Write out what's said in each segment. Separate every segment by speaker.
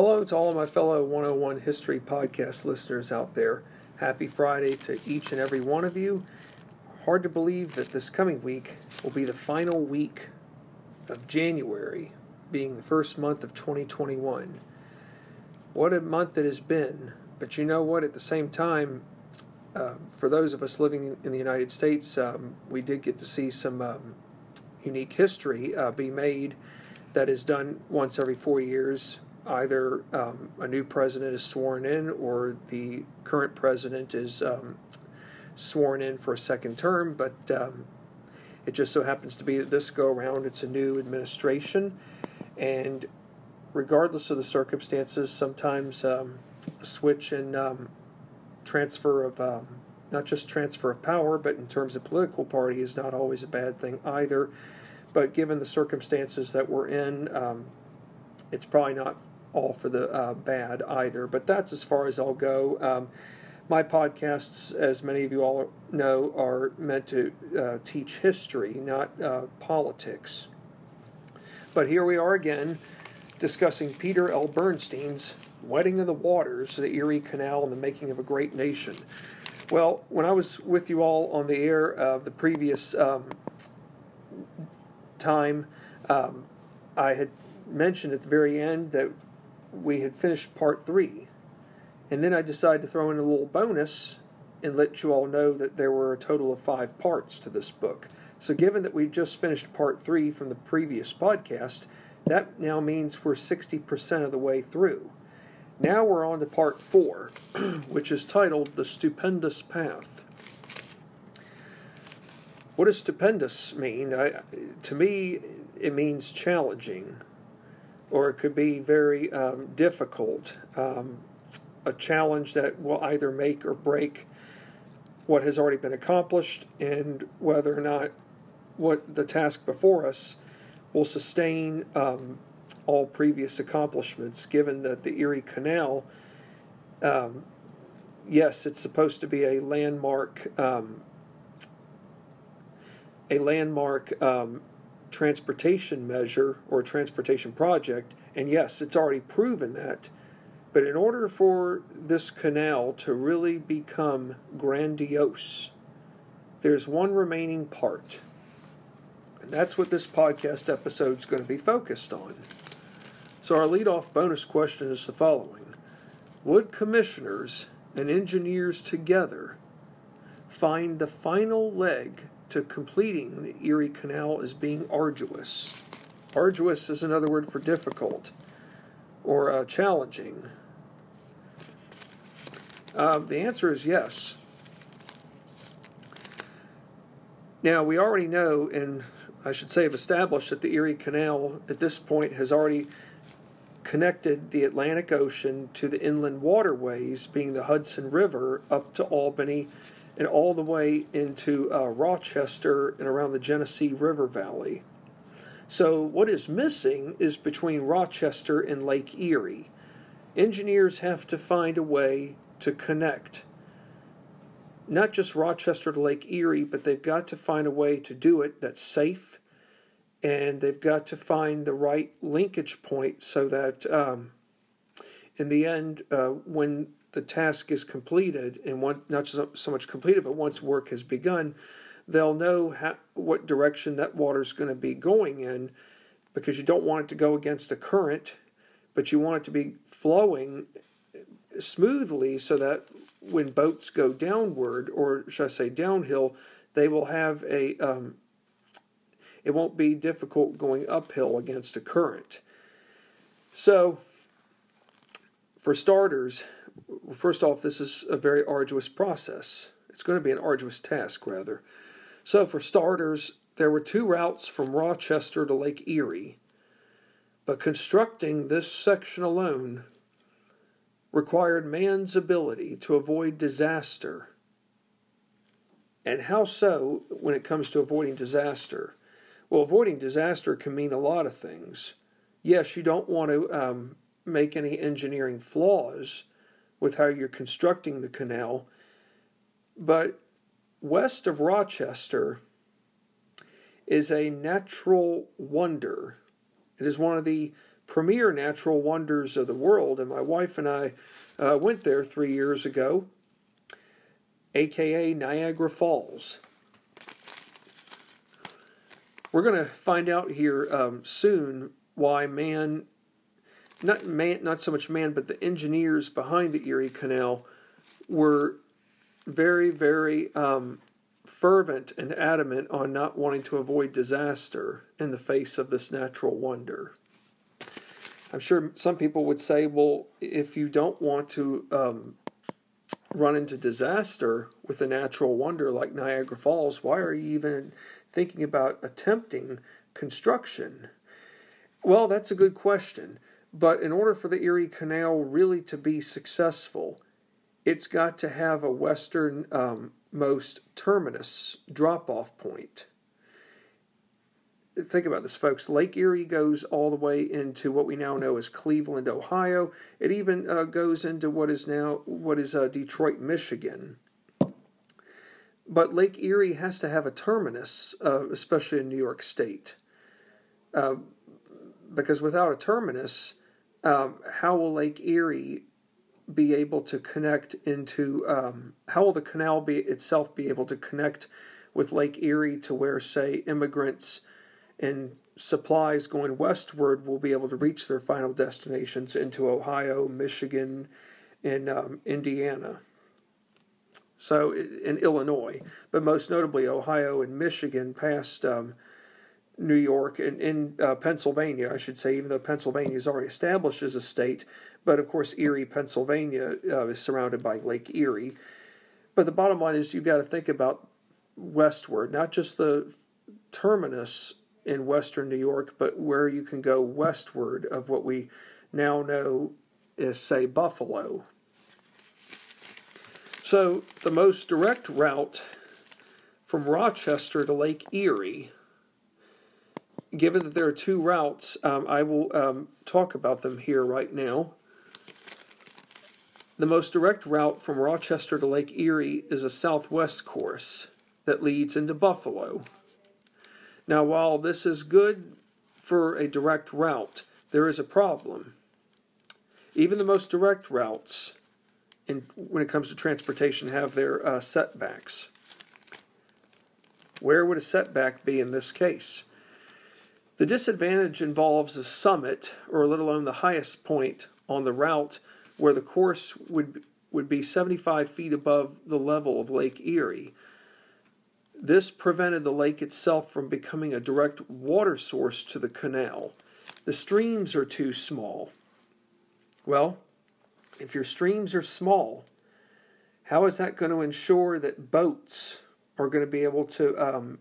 Speaker 1: Hello to all of my fellow 101 History Podcast listeners out there. Happy Friday to each and every one of you. Hard to believe that this coming week will be the final week of January, being the first month of 2021. What a month it has been. But you know what? At the same time, uh, for those of us living in the United States, um, we did get to see some um, unique history uh, be made that is done once every four years. Either um, a new president is sworn in or the current president is um, sworn in for a second term, but um, it just so happens to be that this go around it's a new administration. And regardless of the circumstances, sometimes um, a switch and um, transfer of um, not just transfer of power, but in terms of political party is not always a bad thing either. But given the circumstances that we're in, um, it's probably not all for the uh, bad either. But that's as far as I'll go. Um, my podcasts, as many of you all know, are meant to uh, teach history, not uh, politics. But here we are again discussing Peter L. Bernstein's Wedding of the Waters, the Erie Canal, and the Making of a Great Nation. Well, when I was with you all on the air of the previous um, time, um, I had mentioned at the very end that we had finished part three. And then I decided to throw in a little bonus and let you all know that there were a total of five parts to this book. So, given that we just finished part three from the previous podcast, that now means we're 60% of the way through. Now we're on to part four, which is titled The Stupendous Path. What does stupendous mean? I, to me, it means challenging, or it could be very um, difficult. Um, a challenge that will either make or break what has already been accomplished and whether or not what the task before us will sustain um, all previous accomplishments, given that the Erie Canal, um, yes, it's supposed to be a landmark, um, a landmark um, transportation measure or transportation project, and yes, it's already proven that. But in order for this canal to really become grandiose, there's one remaining part. And that's what this podcast episode is going to be focused on. So, our lead-off bonus question is the following Would commissioners and engineers together find the final leg to completing the Erie Canal as being arduous? Arduous is another word for difficult or uh, challenging. Uh, the answer is yes. Now, we already know, and I should say have established, that the Erie Canal at this point has already connected the Atlantic Ocean to the inland waterways, being the Hudson River, up to Albany and all the way into uh, Rochester and around the Genesee River Valley. So, what is missing is between Rochester and Lake Erie. Engineers have to find a way to connect not just Rochester to Lake Erie, but they've got to find a way to do it that's safe, and they've got to find the right linkage point so that um, in the end, uh, when the task is completed, and one, not so, much completed, but once work has begun, they'll know how, what direction that water is going to be going in because you don't want it to go against the current, but you want it to be flowing smoothly so that when boats go downward, or should I say downhill, they will have a, um, it won't be difficult going uphill against the current. So, for starters, first off, this is a very arduous process. It's going to be an arduous task, rather. So, for starters, there were two routes from Rochester to Lake Erie, but constructing this section alone required man's ability to avoid disaster. And how so when it comes to avoiding disaster? Well, avoiding disaster can mean a lot of things. Yes, you don't want to um, make any engineering flaws with how you're constructing the canal, but west of Rochester is a natural wonder. It is one of the premier natural wonders of the world, and my wife and I uh, went there three years ago, aka Niagara Falls. We're going to find out here um, soon why man, not man, not so much man, but the engineers behind the Erie Canal were very, very um, fervent and adamant on not wanting to avoid disaster in the face of this natural wonder. I'm sure some people would say, well, if you don't want to um, run into disaster with a natural wonder like Niagara Falls, why are you even thinking about attempting construction? Well, that's a good question. But in order for the Erie Canal really to be successful, it's got to have a westernmost um, terminus drop off point. Think about this, folks. Lake Erie goes all the way into what we now know as Cleveland, Ohio. It even uh, goes into what is now what is uh, Detroit, Michigan. But Lake Erie has to have a terminus, uh, especially in New York State, uh, because without a terminus, um, how will Lake Erie be able to connect into um, how will the canal be itself be able to connect with Lake Erie to where, say, immigrants and supplies going westward will be able to reach their final destinations into Ohio, Michigan, and um, Indiana. So, in Illinois, but most notably Ohio and Michigan past um, New York and in uh, Pennsylvania, I should say, even though Pennsylvania is already established as a state, but of course, Erie, Pennsylvania uh, is surrounded by Lake Erie. But the bottom line is you've got to think about westward, not just the terminus in western New York, but where you can go westward of what we now know is, say, Buffalo. So the most direct route from Rochester to Lake Erie given that there are two routes, um, I will um, talk about them here right now. The most direct route from Rochester to Lake Erie is a southwest course that leads into Buffalo. Now, while this is good for a direct route, there is a problem. Even the most direct routes, in, when it comes to transportation, have their uh, setbacks. Where would a setback be in this case? The disadvantage involves a summit, or let alone the highest point on the route, where the course would would be 75 feet above the level of Lake Erie. This prevented the lake itself from becoming a direct water source to the canal. The streams are too small. Well, if your streams are small, how is that going to ensure that boats are going to be able to um,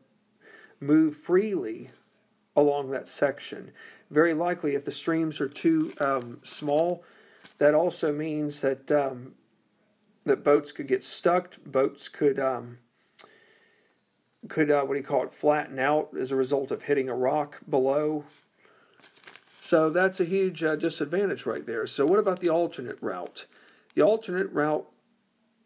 Speaker 1: move freely along that section. Very likely, if the streams are too um, small, that also means that um, that boats could get stuck. Boats could um, could uh, what do you call it flatten out as a result of hitting a rock below. So that's a huge uh, disadvantage right there. So what about the alternate route? The alternate route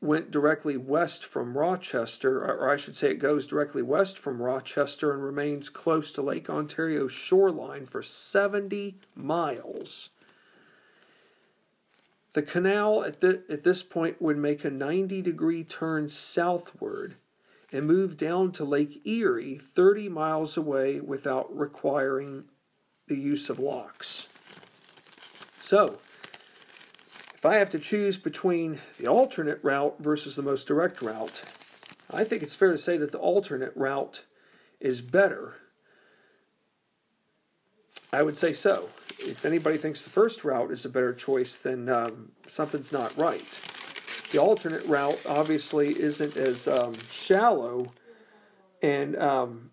Speaker 1: went directly west from Rochester, or I should say it goes directly west from Rochester and remains close to Lake Ontario's shoreline for 70 miles. The canal at, the, at this point would make a 90 degree turn southward and move down to Lake Erie 30 miles away without requiring the use of locks. So, if I have to choose between the alternate route versus the most direct route, I think it's fair to say that the alternate route is better. I would say so. If anybody thinks the first route is a better choice, then um, something's not right. The alternate route obviously isn't as um, shallow, and um,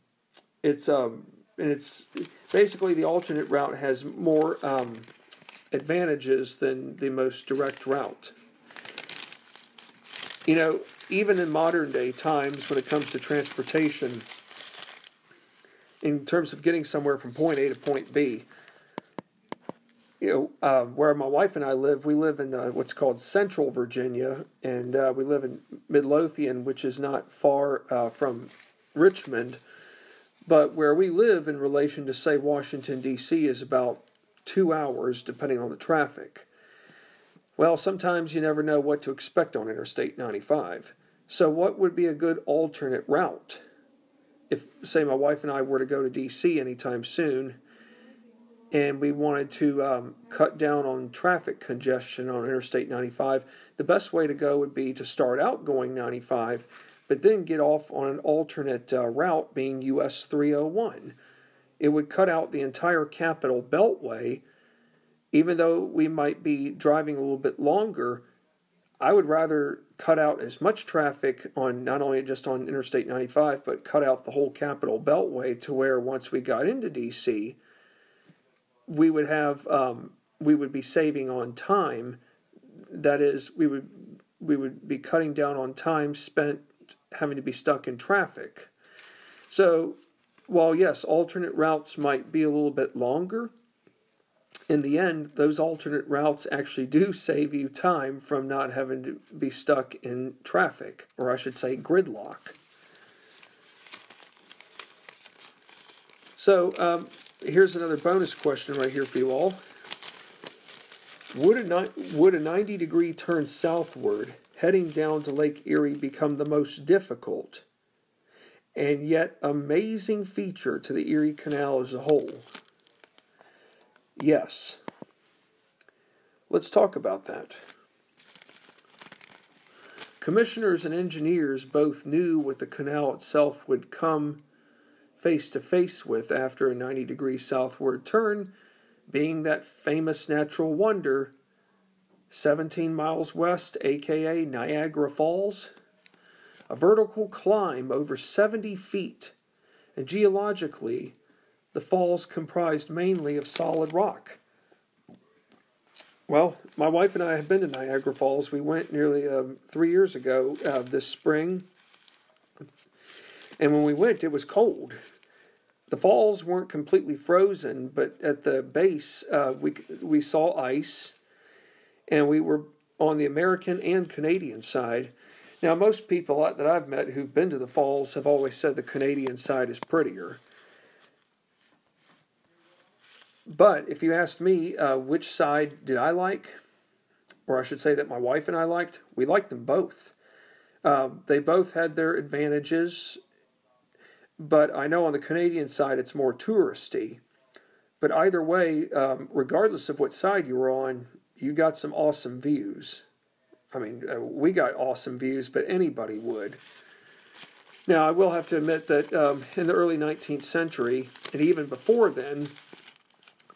Speaker 1: it's um, and it's basically the alternate route has more um, advantages than the most direct route. You know, even in modern day times, when it comes to transportation, in terms of getting somewhere from point A to point B, you know, uh, where my wife and I live, we live in uh, what's called Central Virginia, and uh, we live in Midlothian, which is not far uh, from Richmond. But where we live in relation to, say, Washington, D.C., is about two hours, depending on the traffic. Well, sometimes you never know what to expect on Interstate 95. So, what would be a good alternate route? If, say, my wife and I were to go to DC anytime soon, and we wanted to um, cut down on traffic congestion on Interstate 95, the best way to go would be to start out going 95, but then get off on an alternate uh, route being US 301. It would cut out the entire Capital Beltway. Even though we might be driving a little bit longer, I would rather cut out as much traffic on not only just on Interstate 95, but cut out the whole Capital Beltway to where once we got into DC, we would have um, we would be saving on time. That is, we would we would be cutting down on time spent having to be stuck in traffic. So, while yes, alternate routes might be a little bit longer, in the end, those alternate routes actually do save you time from not having to be stuck in traffic, or I should say, gridlock. So, um, here's another bonus question right here for you all. Would a, would a 90 degree turn southward heading down to Lake Erie become the most difficult and yet amazing feature to the Erie Canal as a whole? Yes. Let's talk about that. Commissioners and engineers both knew what the canal itself would come face to face with after a 90 degree southward turn, being that famous natural wonder 17 miles west, aka Niagara Falls. A vertical climb over 70 feet, and geologically, the falls comprised mainly of solid rock. Well, my wife and I have been to Niagara Falls. We went nearly um, three years ago uh, this spring. And when we went, it was cold. The falls weren't completely frozen, but at the base, uh, we, we saw ice. And we were on the American and Canadian side. Now, most people that I've met who've been to the falls have always said the Canadian side is prettier. But if you asked me uh, which side did I like, or I should say that my wife and I liked, we liked them both. Uh, they both had their advantages, but I know on the Canadian side it's more touristy. But either way, um, regardless of what side you were on, you got some awesome views. I mean, uh, we got awesome views, but anybody would. Now, I will have to admit that um, in the early 19th century, and even before then,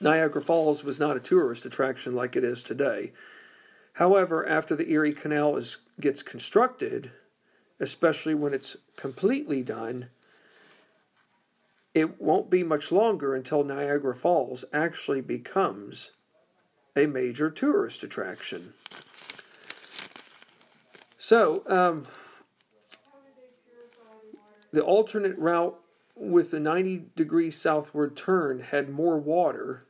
Speaker 1: Niagara Falls was not a tourist attraction like it is today. However, after the Erie Canal is, gets constructed, especially when it's completely done, it won't be much longer until Niagara Falls actually becomes a major tourist attraction. So, um, the alternate route with the 90 degree southward turn had more water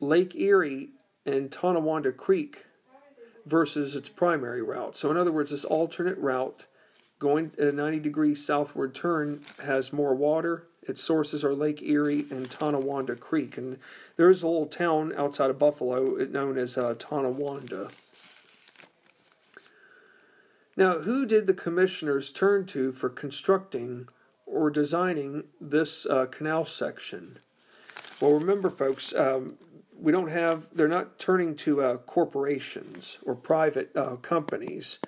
Speaker 1: Lake Erie and Tonawanda Creek versus its primary route. So, in other words, this alternate route going at a 90 degree southward turn has more water. Its sources are Lake Erie and Tonawanda Creek. And there is a little town outside of Buffalo known as uh, Tonawanda. Now, who did the commissioners turn to for constructing or designing this uh, canal section? Well, remember, folks, um, we don't have they're not turning to uh, corporations or private uh, companies.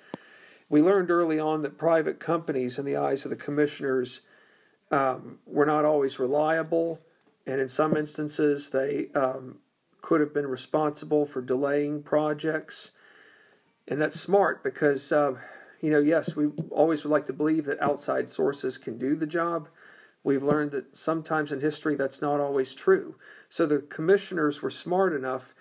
Speaker 1: We learned early on that private companies, in the eyes of the commissioners, um, were not always reliable, and in some instances they um, could have been responsible for delaying projects. And that's smart because, uh, you know, yes, we always would like to believe that outside sources can do the job. We've learned that sometimes in history that's not always true. So the commissioners were smart enough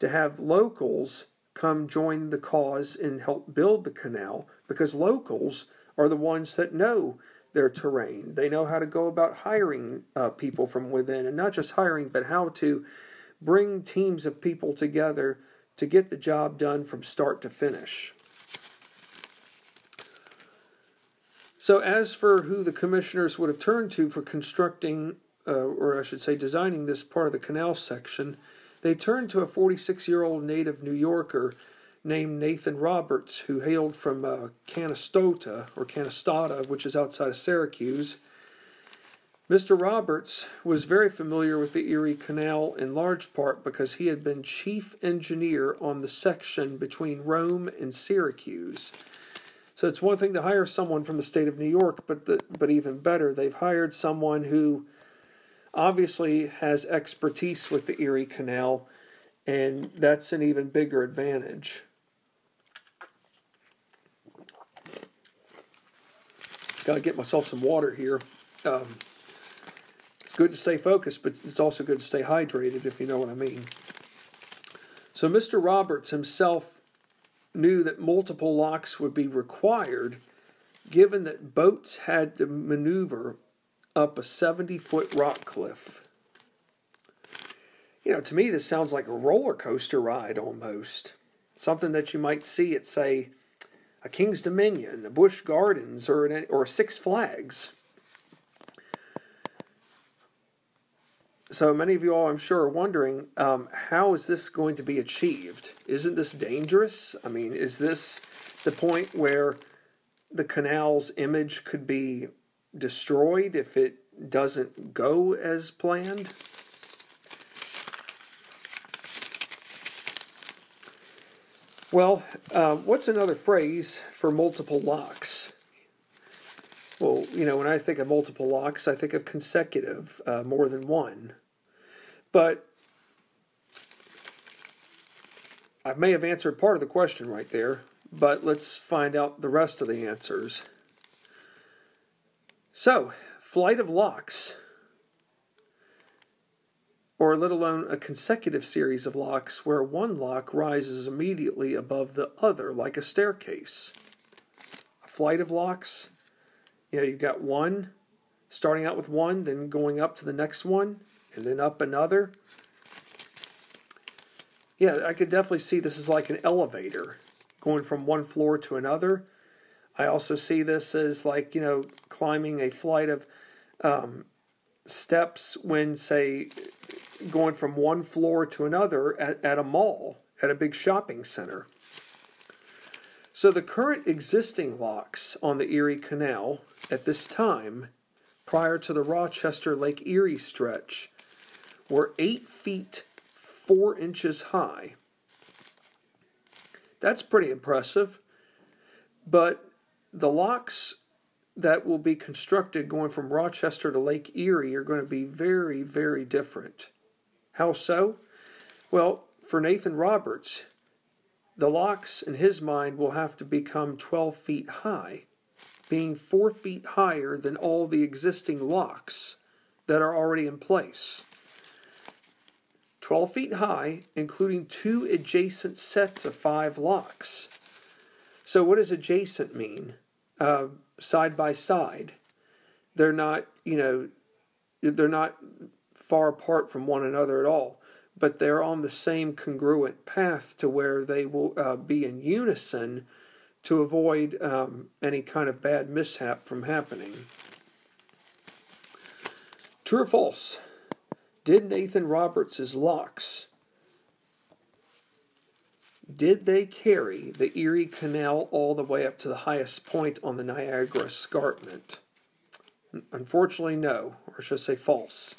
Speaker 1: to have locals come join the cause and help build the canal because locals are the ones that know their terrain. They know how to go about hiring uh, people from within, and not just hiring, but how to bring teams of people together to get the job done from start to finish. So, as for who the commissioners would have turned to for constructing uh, or I should say, designing this part of the canal section, they turned to a 46 year old native New Yorker named Nathan Roberts, who hailed from uh, Canastota, or Canastota, which is outside of Syracuse. Mr. Roberts was very familiar with the Erie Canal in large part because he had been chief engineer on the section between Rome and Syracuse. So it's one thing to hire someone from the state of New York, but the, but even better, they've hired someone who obviously has expertise with the Erie Canal, and that's an even bigger advantage. Got to get myself some water here. Um, it's good to stay focused, but it's also good to stay hydrated, if you know what I mean. So, Mr. Roberts himself knew that multiple locks would be required given that boats had to maneuver up a 70 foot rock cliff. You know, to me, this sounds like a roller coaster ride almost. Something that you might see at, say, a King's Dominion, a Busch Gardens, or, an, or Six Flags. So many of you all, I'm sure, are wondering um, how is this going to be achieved? Isn't this dangerous? I mean, is this the point where the canal's image could be destroyed if it doesn't go as planned. Well, uh, what's another phrase for multiple locks? Well, you know, when I think of multiple locks, I think of consecutive, uh, more than one. But I may have answered part of the question right there, but let's find out the rest of the answers. So, flight of locks, or let alone a consecutive series of locks where one lock rises immediately above the other like a staircase. A flight of locks, you know, you've got one starting out with one, then going up to the next one, and then up another. Yeah, I could definitely see this is like an elevator going from one floor to another I also see this as like, you know, climbing a flight of um, steps when, say, going from one floor to another at, at a mall, at a big shopping center. So the current existing locks on the Erie Canal at this time, prior to the Rochester Lake Erie stretch, were 8 feet 4 inches high. That's pretty impressive. But the locks that will be constructed going from Rochester to Lake Erie are going to be very, very different. How so? Well, for Nathan Roberts, the locks in his mind will have to become 12 feet high, being 4 feet higher than all the existing locks that are already in place. 12 feet high, including two adjacent sets of five locks. So, what does adjacent mean? Uh, side by side. They're not, you know, they're not far apart from one another at all, but they're on the same congruent path to where they will uh, be in unison to avoid um, any kind of bad mishap from happening. True or false? Did Nathan Roberts' locks did they carry the Erie Canal all the way up to the highest point on the Niagara Escarpment? Unfortunately, no, or should I say false.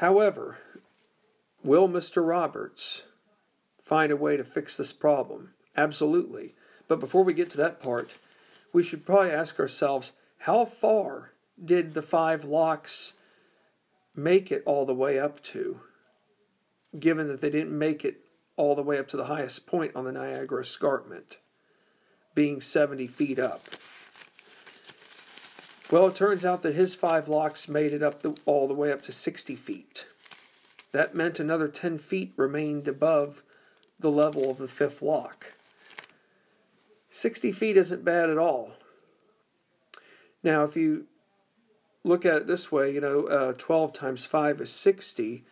Speaker 1: However, will Mr. Roberts find a way to fix this problem? Absolutely. But before we get to that part, we should probably ask ourselves how far did the five locks make it all the way up to? given that they didn't make it all the way up to the highest point on the Niagara Escarpment, being 70 feet up. Well, it turns out that his five locks made it up the, all the way up to 60 feet. That meant another 10 feet remained above the level of the fifth lock. 60 feet isn't bad at all. Now, if you look at it this way, you know, uh, 12 times 5 is 60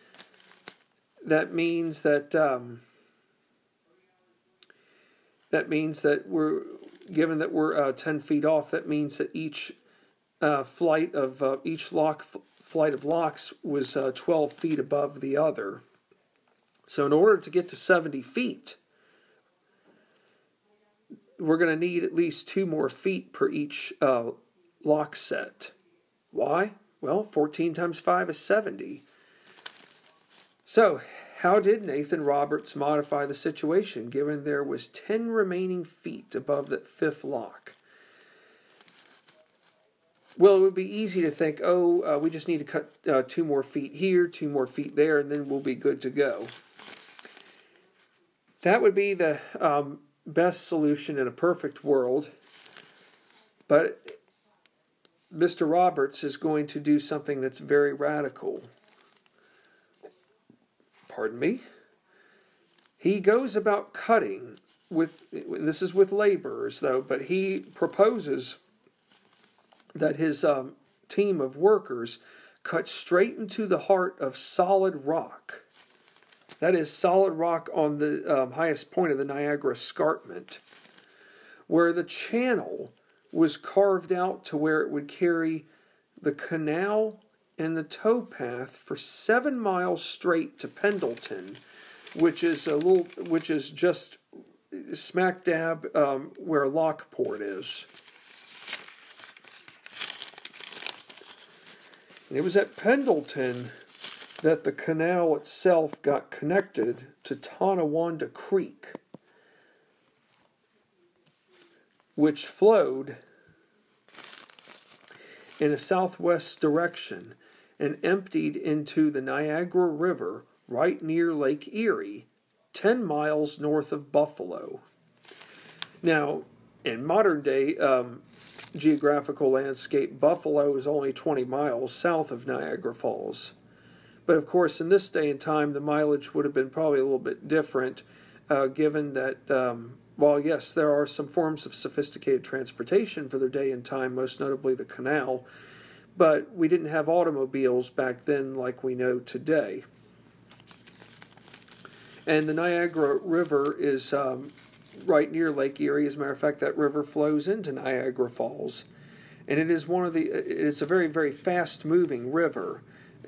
Speaker 1: that means that um, that means that we're given that we're uh, 10 feet off that means that each uh, flight of uh, each lock flight of locks was uh, 12 feet above the other. So, in order to get to 70 feet, we're going to need at least two more feet per each uh, lock set. Why? Well, 14 times 5 is 70. So, how did Nathan Roberts modify the situation given there was 10 remaining feet above that fifth lock? Well, it would be easy to think, oh, uh, we just need to cut uh, two more feet here, two more feet there, and then we'll be good to go. That would be the um, best solution in a perfect world. But Mr. Roberts is going to do something that's very radical. Pardon me? He goes about cutting with, this is with laborers though, but he proposes that his um, team of workers cut straight into the heart of solid rock that is solid rock on the um, highest point of the Niagara Escarpment, where the channel was carved out to where it would carry the canal and the towpath for seven miles straight to Pendleton, which is a little, which is just smack dab um, where Lockport is. And it was at Pendleton that the canal itself got connected to Tonawanda Creek, which flowed in a southwest direction and emptied into the Niagara River right near Lake Erie, 10 miles north of Buffalo. Now, in modern day um, geographical landscape, Buffalo is only 20 miles south of Niagara Falls. But of course, in this day and time, the mileage would have been probably a little bit different, uh, given that, um, while yes, there are some forms of sophisticated transportation for their day and time, most notably the canal, but we didn't have automobiles back then like we know today. And the Niagara River is um, right near Lake Erie. As a matter of fact, that river flows into Niagara Falls. And it is one of the, it's a very, very fast moving river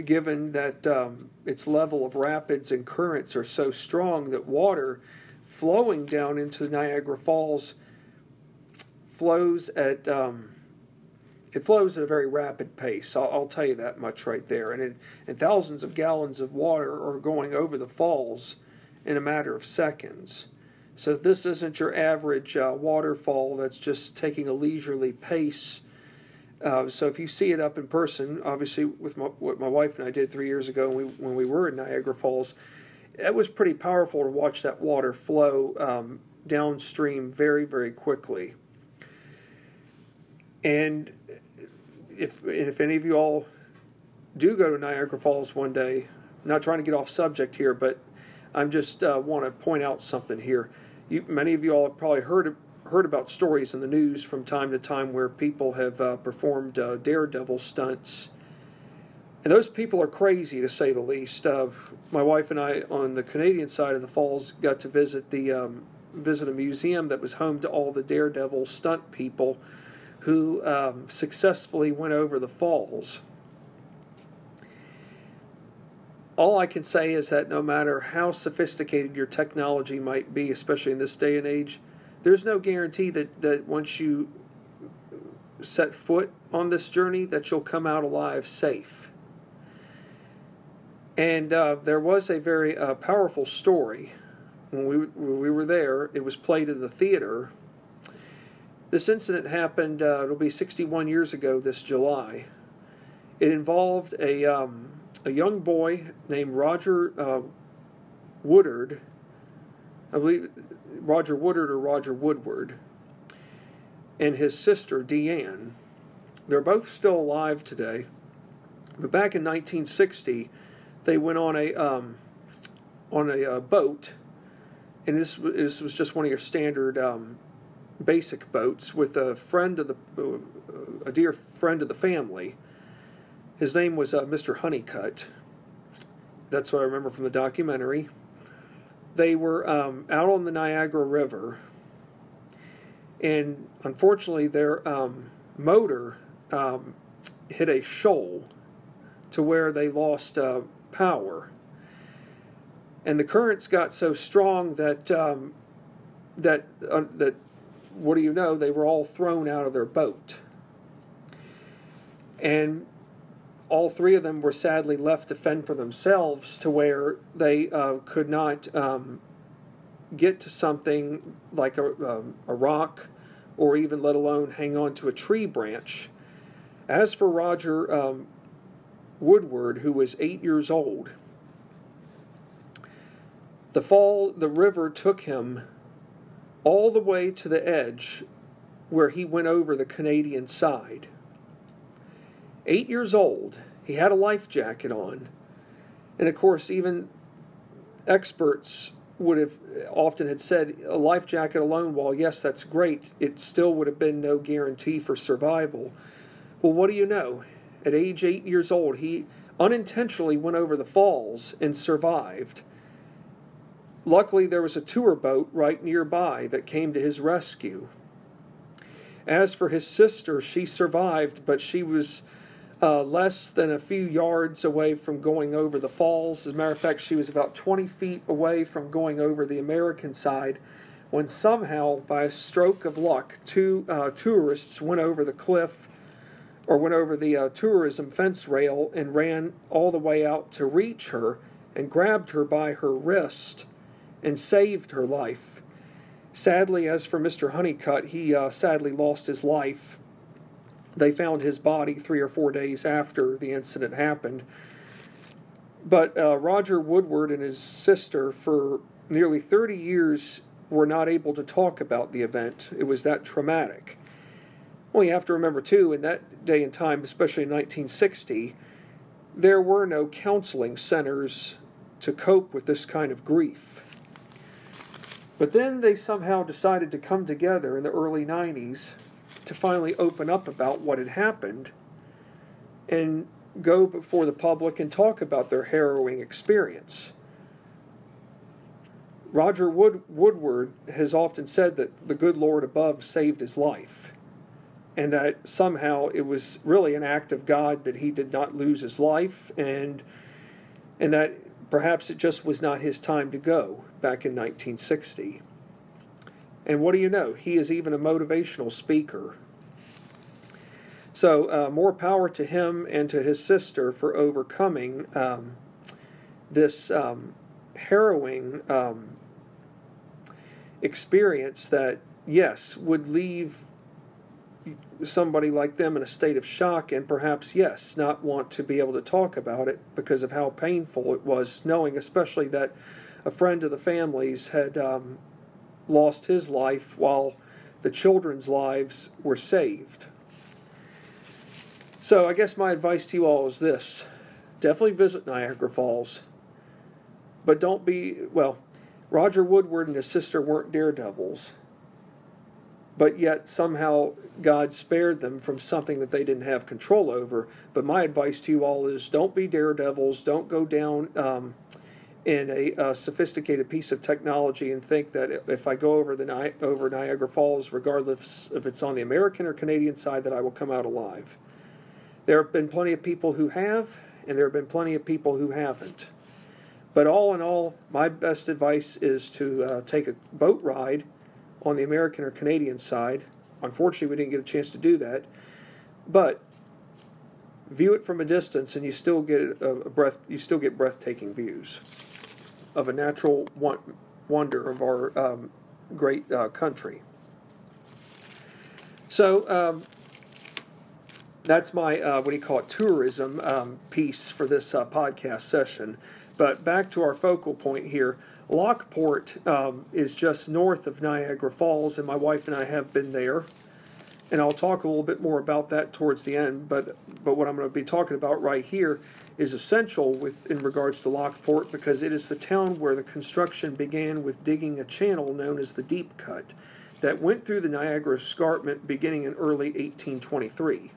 Speaker 1: given that um, its level of rapids and currents are so strong that water flowing down into Niagara Falls flows at um, it flows at a very rapid pace. I'll, I'll, tell you that much right there. And, it, and thousands of gallons of water are going over the falls in a matter of seconds. So this isn't your average uh, waterfall that's just taking a leisurely pace uh, so if you see it up in person, obviously with my, what my wife and I did three years ago when we, when we were in Niagara Falls, it was pretty powerful to watch that water flow um, downstream very very quickly. And if if any of you all do go to Niagara Falls one day, not trying to get off subject here, but I'm just uh, want to point out something here. You, many of you all have probably heard heard about stories in the news from time to time where people have uh, performed uh, daredevil stunts. And those people are crazy, to say the least. Uh, my wife and I, on the Canadian side of the falls, got to visit the um, visit a museum that was home to all the daredevil stunt people who um, successfully went over the falls. All I can say is that no matter how sophisticated your technology might be, especially in this day and age, there's no guarantee that, that once you set foot on this journey that you'll come out alive safe. And uh, there was a very uh, powerful story when we, when we were there. It was played in the theater. This incident happened, uh, it'll be 61 years ago this July. It involved a, um, a young boy named Roger uh, Woodard. I believe Roger Woodard or Roger Woodward, and his sister Deanne. They're both still alive today. But back in 1960, they went on a um, on a uh, boat, and this this was just one of your standard um, basic boats with a friend of the uh, a dear friend of the family. His name was uh, Mr. Honeycutt. That's what I remember from the documentary they were um, out on the Niagara River, and unfortunately, their um, motor um, hit a shoal to where they lost uh, power. And the currents got so strong that um, that uh, that what do you know? They were all thrown out of their boat, and all three of them were sadly left to fend for themselves, to where they uh, could not um, get to something like a, um, a rock, or even let alone hang on to a tree branch. As for Roger um, Woodward, who was eight years old, the fall, the river took him all the way to the edge where he went over the Canadian side. Eight years old, he had a life jacket on. And of course, even experts would have often had said a life jacket alone, while yes, that's great, it still would have been no guarantee for survival. Well, what do you know? At age eight years old, he unintentionally went over the falls and survived. Luckily, there was a tour boat right nearby that came to his rescue. As for his sister, she survived, but she was uh, less than a few yards away from going over the falls. As a matter of fact, she was about 20 feet away from going over the American side when somehow, by a stroke of luck, two uh, tourists went over the cliff or went over the uh, tourism fence rail and ran all the way out to reach her and grabbed her by her wrist and saved her life. Sadly, as for Mr. Honeycutt, he uh, sadly lost his life. They found his body three or four days after the incident happened. But uh, Roger Woodward and his sister, for nearly 30 years, were not able to talk about the event. It was that traumatic. Well, you have to remember, too, in that day and time, especially in 1960, there were no counseling centers to cope with this kind of grief. But then they somehow decided to come together in the early 90s to finally open up about what had happened and go before the public and talk about their harrowing experience. Roger Wood, Woodward has often said that the good Lord above saved his life, and that somehow it was really an act of God that he did not lose his life, and and that perhaps it just was not his time to go back in 1960. And what do you know? He is even a motivational speaker. So, uh, more power to him and to his sister for overcoming um, this um, harrowing um, experience that, yes, would leave somebody like them in a state of shock and perhaps, yes, not want to be able to talk about it because of how painful it was, knowing especially that a friend of the family's had um, lost his life while the children's lives were saved. So, I guess my advice to you all is this definitely visit Niagara Falls, but don't be, well, Roger Woodward and his sister weren't daredevils, but yet somehow God spared them from something that they didn't have control over. But my advice to you all is don't be daredevils, don't go down. Um, in a, a, sophisticated piece of technology and think that if I go over the Ni- over Niagara Falls, regardless if it's on the American or Canadian side, that I will come out alive. There have been plenty of people who have, and there have been plenty of people who haven't. But all in all, my best advice is to uh, take a boat ride on the American or Canadian side. Unfortunately, we didn't get a chance to do that, but view it from a distance, and you still get a, breath. You still get breathtaking views of a natural wonder of our um, great uh, country. So um, that's my uh, what do you call it tourism um, piece for this uh, podcast session. But back to our focal point here. Lockport um, is just north of Niagara Falls, and my wife and I have been there. And I'll talk a little bit more about that towards the end. But but what I'm going to be talking about right here is essential with in regards to Lockport because it is the town where the construction began with digging a channel known as the Deep Cut that went through the Niagara Escarpment beginning in early 1823.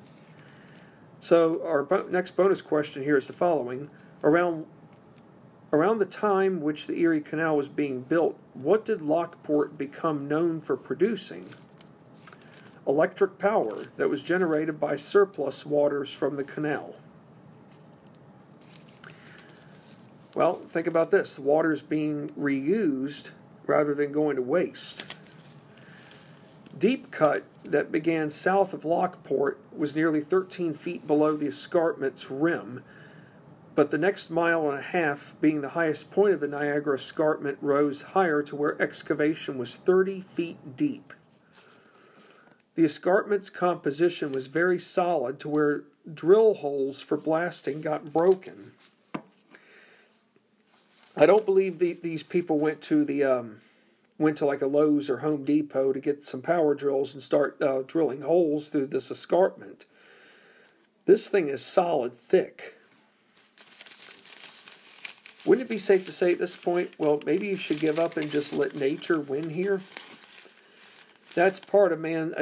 Speaker 1: So our bo- next bonus question here is the following: around around the time which the Erie Canal was being built, what did Lockport become known for producing? Electric power that was generated by surplus waters from the canal. Well, think about this the water is being reused rather than going to waste. Deep cut that began south of Lockport was nearly 13 feet below the escarpment's rim, but the next mile and a half, being the highest point of the Niagara escarpment, rose higher to where excavation was 30 feet deep. The escarpment's composition was very solid to where drill holes for blasting got broken. I don't believe the, these people went to the um, went to like a Lowe's or Home Depot to get some power drills and start uh, drilling holes through this escarpment. This thing is solid thick. Wouldn't it be safe to say at this point, well, maybe you should give up and just let nature win here? That's part of man.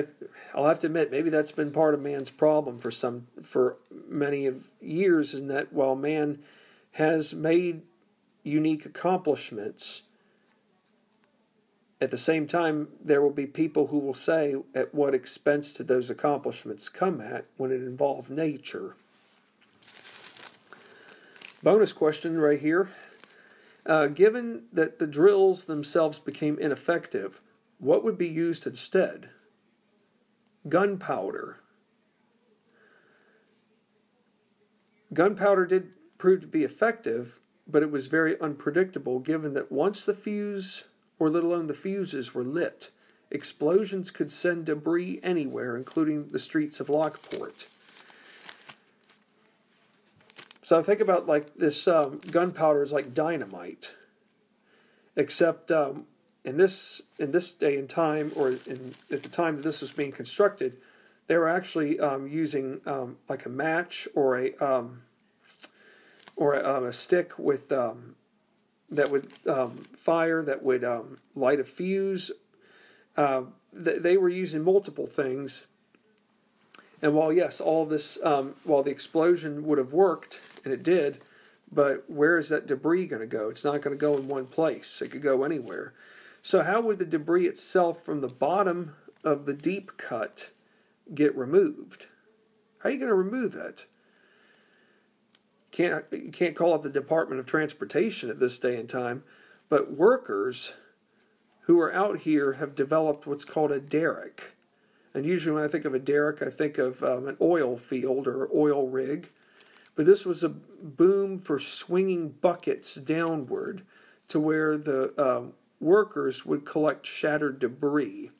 Speaker 1: I'll have to admit, maybe that's been part of man's problem for some, for many of years, in that while man has made unique accomplishments, at the same time, there will be people who will say at what expense did those accomplishments come at when it involved nature. Bonus question right here. Uh, given that the drills themselves became ineffective, what would be used instead? Gunpowder. Gunpowder did prove to be effective, but it was very unpredictable given that once the fuse or let alone the fuses, were lit. Explosions could send debris anywhere, including the streets of Lockport. So think about like this um, gunpowder is like dynamite, except um, in this in this day and time, or in, at the time that this was being constructed, they were actually um, using um, like a match or a um, or a, um, a stick with that would um, fire, that would um, light a fuse. Uh, th- they were using multiple things. And while, yes, all this, um, while the explosion would have worked, and it did, but where is that debris going to go? It's not going to go in one place, it could go anywhere. So, how would the debris itself from the bottom of the deep cut get removed? How are you going to remove that? Can't you can't call up the Department of Transportation at this day and time, but workers who are out here have developed what's called a derrick. And usually, when I think of a derrick, I think of um, an oil field or oil rig. But this was a boom for swinging buckets downward to where the um, workers would collect shattered debris.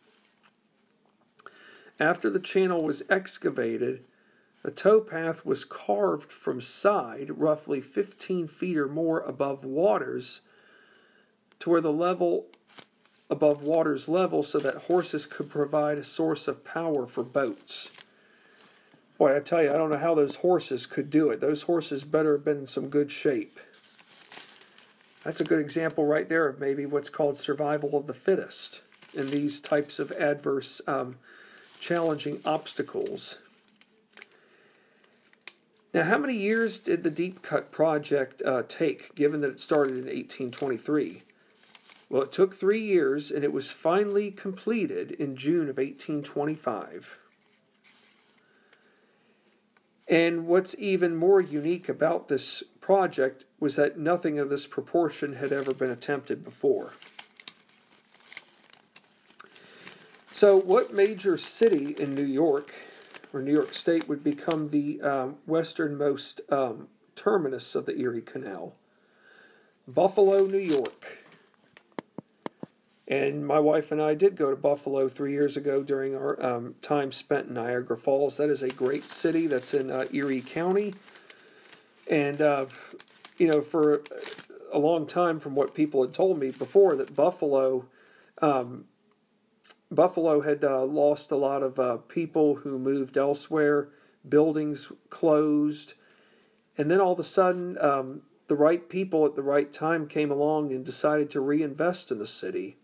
Speaker 1: After the channel was excavated, the towpath was carved from side, roughly 15 feet or more above waters, to where the level above water's level so that horses could provide a source of power for boats. Boy, I tell you, I don't know how those horses could do it. Those horses better have been in some good shape. That's a good example right there of maybe what's called survival of the fittest in these types of adverse, um, challenging obstacles. Now, how many years did the Deep Cut project uh, take, given that it started in 1823? Well, it took three years, and it was finally completed in June of 1825. And what's even more unique about this project was that nothing of this proportion had ever been attempted before. So, what major city in New York or New York State would become the um, westernmost um, terminus of the Erie Canal. Buffalo, New York. And my wife and I did go to Buffalo three years ago during our um, time spent in Niagara Falls. That is a great city that's in uh, Erie County. And, uh, you know, for a long time, from what people had told me before, that Buffalo um, Buffalo had uh, lost a lot of uh, people who moved elsewhere, buildings closed, and then all of a sudden, um, the right people at the right time came along and decided to reinvest in the city.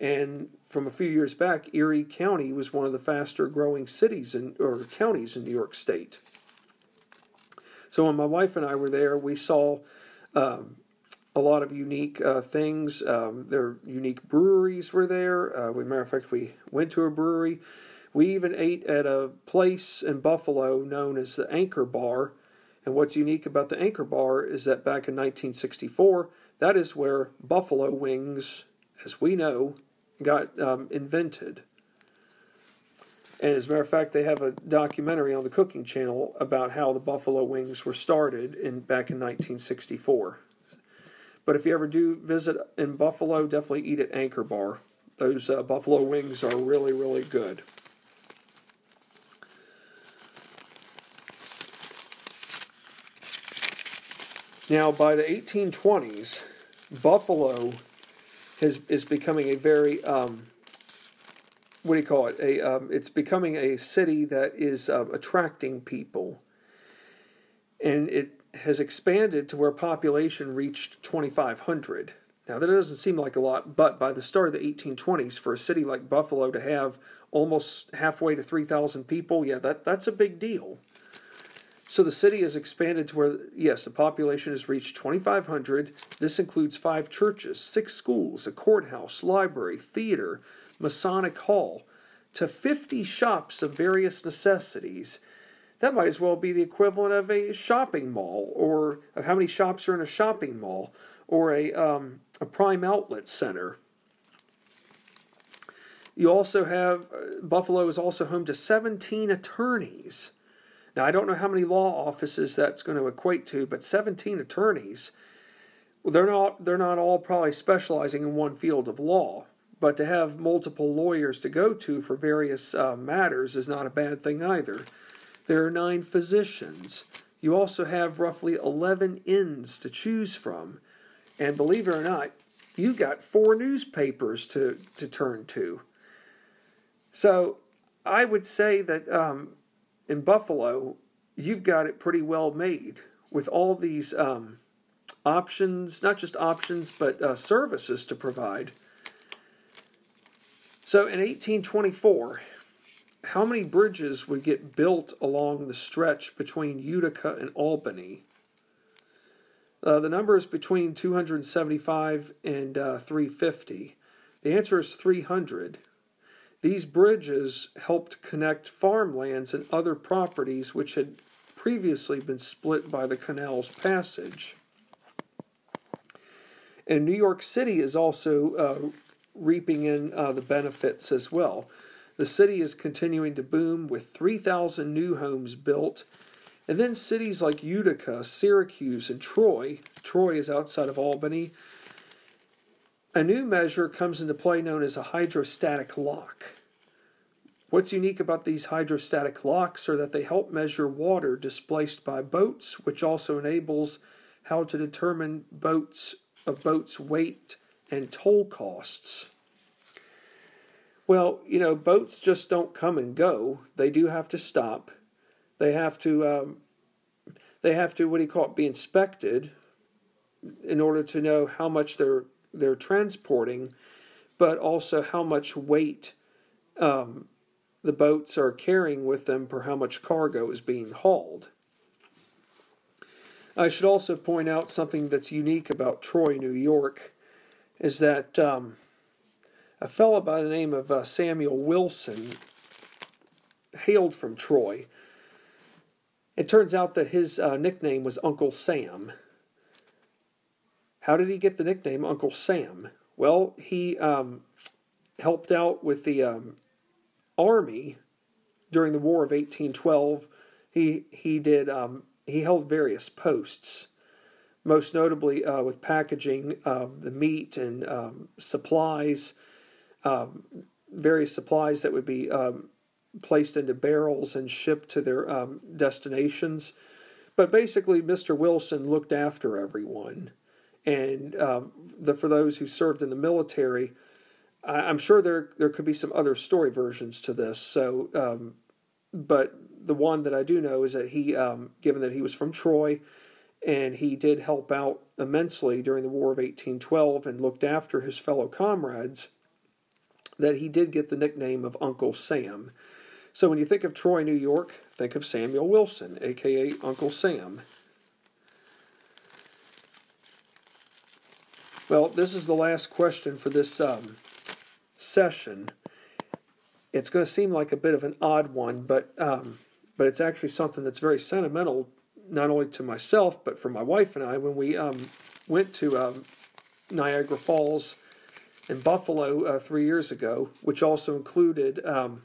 Speaker 1: And from a few years back, Erie County was one of the faster growing cities in, or counties in New York State. So when my wife and I were there, we saw um, a lot of unique uh, things. Um, their unique breweries were there. Uh, we, matter of fact, we went to a brewery. We even ate at a place in Buffalo known as the Anchor Bar, And what's unique about the Anchor Bar is that back in 1964, that is where buffalo wings, as we know, got um, invented. And as a matter of fact, they have a documentary on the Cooking Channel about how the buffalo wings were started in back in 1964. But if you ever do visit in Buffalo, definitely eat at Anchor Bar. Those uh, buffalo wings are really, really good. Now, by the 1820s, Buffalo is, is becoming a very, um, what do you call it? A, um, it's becoming a city that is uh, attracting people. And it has expanded to where population reached 2,500. Now, that doesn't seem like a lot, but by the start of the 1820s, for a city like Buffalo to have almost halfway to 3,000 people, yeah, that, that's a big deal. So the city has expanded to where, yes, the population has reached 2,500. This includes five churches, six schools, a courthouse, library, theater, Masonic Hall, to 50 shops of various necessities. That might as well be the equivalent of a shopping mall, or of how many shops are in a shopping mall, or a, um, a prime outlet center. You also have, uh, Buffalo is also home to 17 attorneys. Now, I don't know how many law offices that's going to equate to, but 17 attorneys, well, they're not, they're not all probably specializing in one field of law, but to have multiple lawyers to go to for various uh, matters is not a bad thing either. There are nine physicians. You also have roughly 11 inns to choose from. And believe it or not, you've got four newspapers to, to turn to. So I would say that um, in Buffalo, you've got it pretty well made with all these um, options, not just options, but uh, services to provide. So in 1824, how many bridges would get built along the stretch between Utica and Albany? Uh, the number is between 275 and uh, 350. The answer is 300. These bridges helped connect farmlands and other properties which had previously been split by the canal's passage. And New York City is also uh, reaping in uh, the benefits as well. The city is continuing to boom with 3,000 new homes built. And then cities like Utica, Syracuse, and Troy, Troy is outside of Albany, a new measure comes into play known as a hydrostatic lock. What's unique about these hydrostatic locks are that they help measure water displaced by boats, which also enables how to determine boats a boat's weight and toll costs. Well, you know, boats just don't come and go. They do have to stop. They have to um, they have to what do you call it be inspected in order to know how much they're they're transporting, but also how much weight um, the boats are carrying with them for how much cargo is being hauled. I should also point out something that's unique about Troy, New York, is that um, a fellow by the name of uh, Samuel Wilson hailed from Troy. It turns out that his uh, nickname was Uncle Sam. How did he get the nickname Uncle Sam? Well, he um, helped out with the um, army during the War of 1812. He he did um, he held various posts, most notably uh, with packaging uh, the meat and um, supplies, um, various supplies that would be um, placed into barrels and shipped to their destinations. But basically, Mr. Wilson looked after everyone and um, the, for those who served in the military, I, am sure there there could be some other story versions to this. So, um, but the one that I do know is that he, um, given that he was from Troy, and he did help out immensely during the War of 1812 and looked after his fellow comrades, that he did get the nickname of Uncle Sam. So when you think of Troy, New York, think of Samuel Wilson, aka Uncle Sam. Well, this is the last question for this um, session. It's going to seem like a bit of an odd one, but um, but it's actually something that's very sentimental not only to myself but for my wife and I when we um, went to um, Niagara Falls in Buffalo uh, three years ago, which also included um,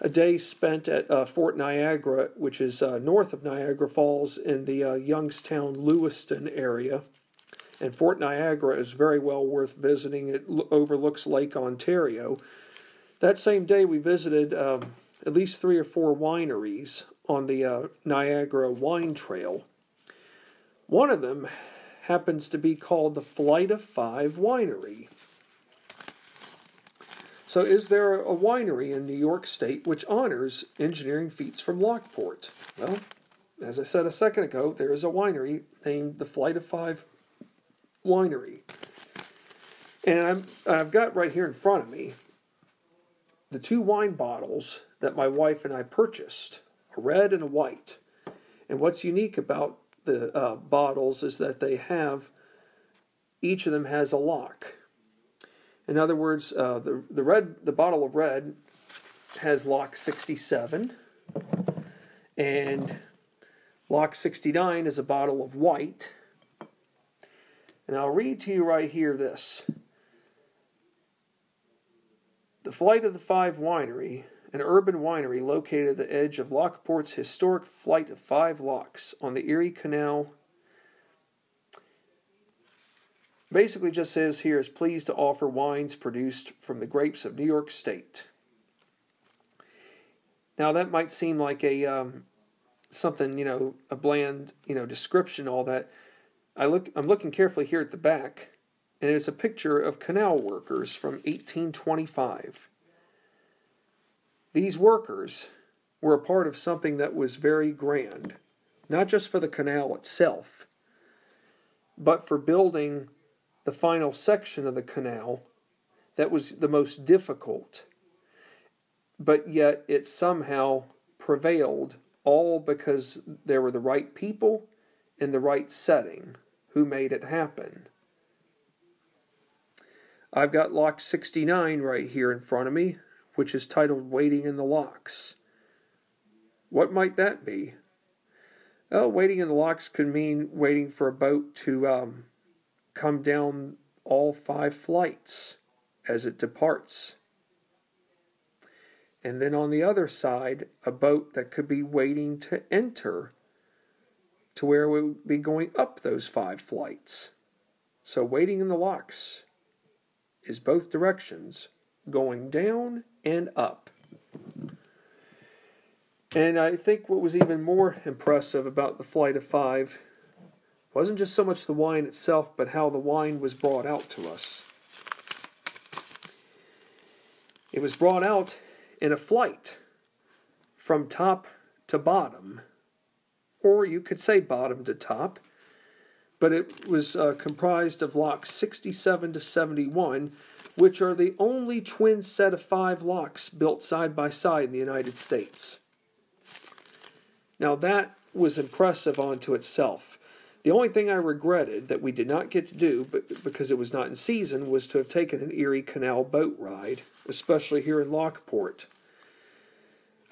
Speaker 1: a day spent at uh, Fort Niagara, which is uh, north of Niagara Falls in the uh, Youngstown Lewiston area. And Fort Niagara is very well worth visiting. It overlooks Lake Ontario. That same day, we visited um, at least three or four wineries on the uh, Niagara Wine Trail. One of them happens to be called the Flight of Five Winery. So, is there a winery in New York State which honors engineering feats from Lockport? Well, as I said a second ago, there is a winery named the Flight of Five Winery. And I'm, I've got right here in front of me the two wine bottles that my wife and I purchased a red and a white. And what's unique about the uh, bottles is that they have each of them has a lock. In other words, uh, the the red the bottle of red has lock 67 and lock 69 is a bottle of white. And I'll read to you right here this. The Flight of the Five Winery an urban winery located at the edge of Lockport's historic flight of five locks on the Erie Canal. Basically, just says here is pleased to offer wines produced from the grapes of New York State. Now that might seem like a um, something you know a bland you know description all that. I look I'm looking carefully here at the back, and it's a picture of canal workers from 1825. These workers were a part of something that was very grand, not just for the canal itself, but for building the final section of the canal that was the most difficult. But yet it somehow prevailed, all because there were the right people in the right setting who made it happen. I've got lock 69 right here in front of me which is titled Waiting in the Locks. What might that be? Well, waiting in the locks could mean waiting for a boat to um, come down all five flights as it departs. And then on the other side, a boat that could be waiting to enter to where we would be going up those five flights. So, waiting in the locks is both directions going down and up. And I think what was even more impressive about the Flight of Five wasn't just so much the wine itself, but how the wine was brought out to us. It was brought out in a flight from top to bottom, or you could say bottom to top, but it was uh, comprised of locks 67 to 71 which are the only twin set of five locks built side by side in the United States. Now, that was impressive unto itself. The only thing I regretted that we did not get to do, but because it was not in season, was to have taken an Erie Canal boat ride, especially here in Lockport.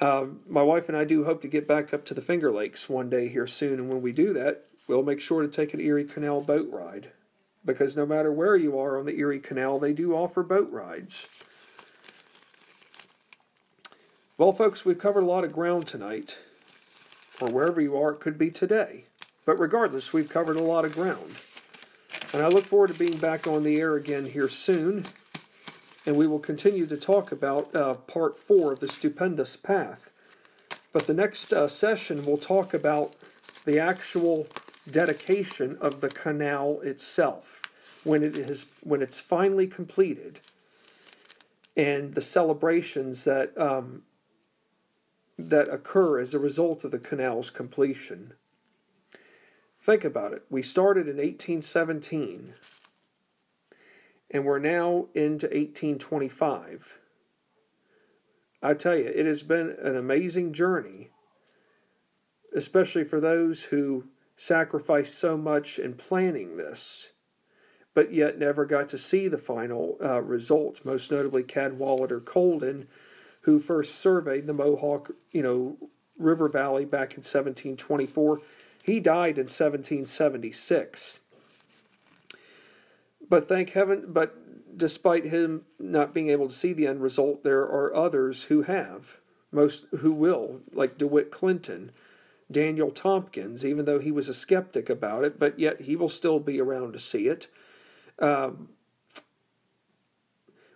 Speaker 1: Um, my wife and I do hope to get back up to the Finger Lakes one day here soon, and when we do that, we'll make sure to take an Erie Canal boat ride because no matter where you are on the Erie Canal, they do offer boat rides. Well, folks, we've covered a lot of ground tonight, or wherever you are, it could be today. But regardless, we've covered a lot of ground. And I look forward to being back on the air again here soon. And we will continue to talk about uh, part four of the stupendous path. But the next uh, session, we'll talk about the actual dedication of the canal itself when it is when it's finally completed and the celebrations that um, that occur as a result of the canal's completion. Think about it. We started in 1817 and we're now into 1825. I tell you, it has been an amazing journey, especially for those who sacrificed so much in planning this, but yet never got to see the final uh, result. Most notably, Cadwallader Colden, who first surveyed the Mohawk, you know, River Valley back in 1724. He died in 1776. But thank heaven, but despite him not being able to see the end result, there are others who have, most who will, like DeWitt Clinton, Daniel Tompkins, even though he was a skeptic about it, but yet he will still be around to see it. Um,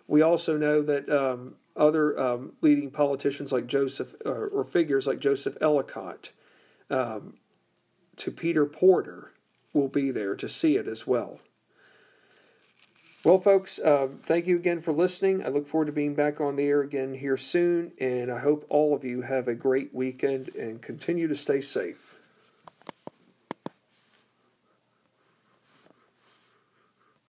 Speaker 1: we also know that um, other um, leading politicians like Joseph, uh, or figures like Joseph Ellicott, um, to Peter Porter, will be there to see it as well. Well, folks, uh, thank you again for listening. I look forward to being back on the air again here soon, and I hope all of you have a great weekend and continue to stay safe.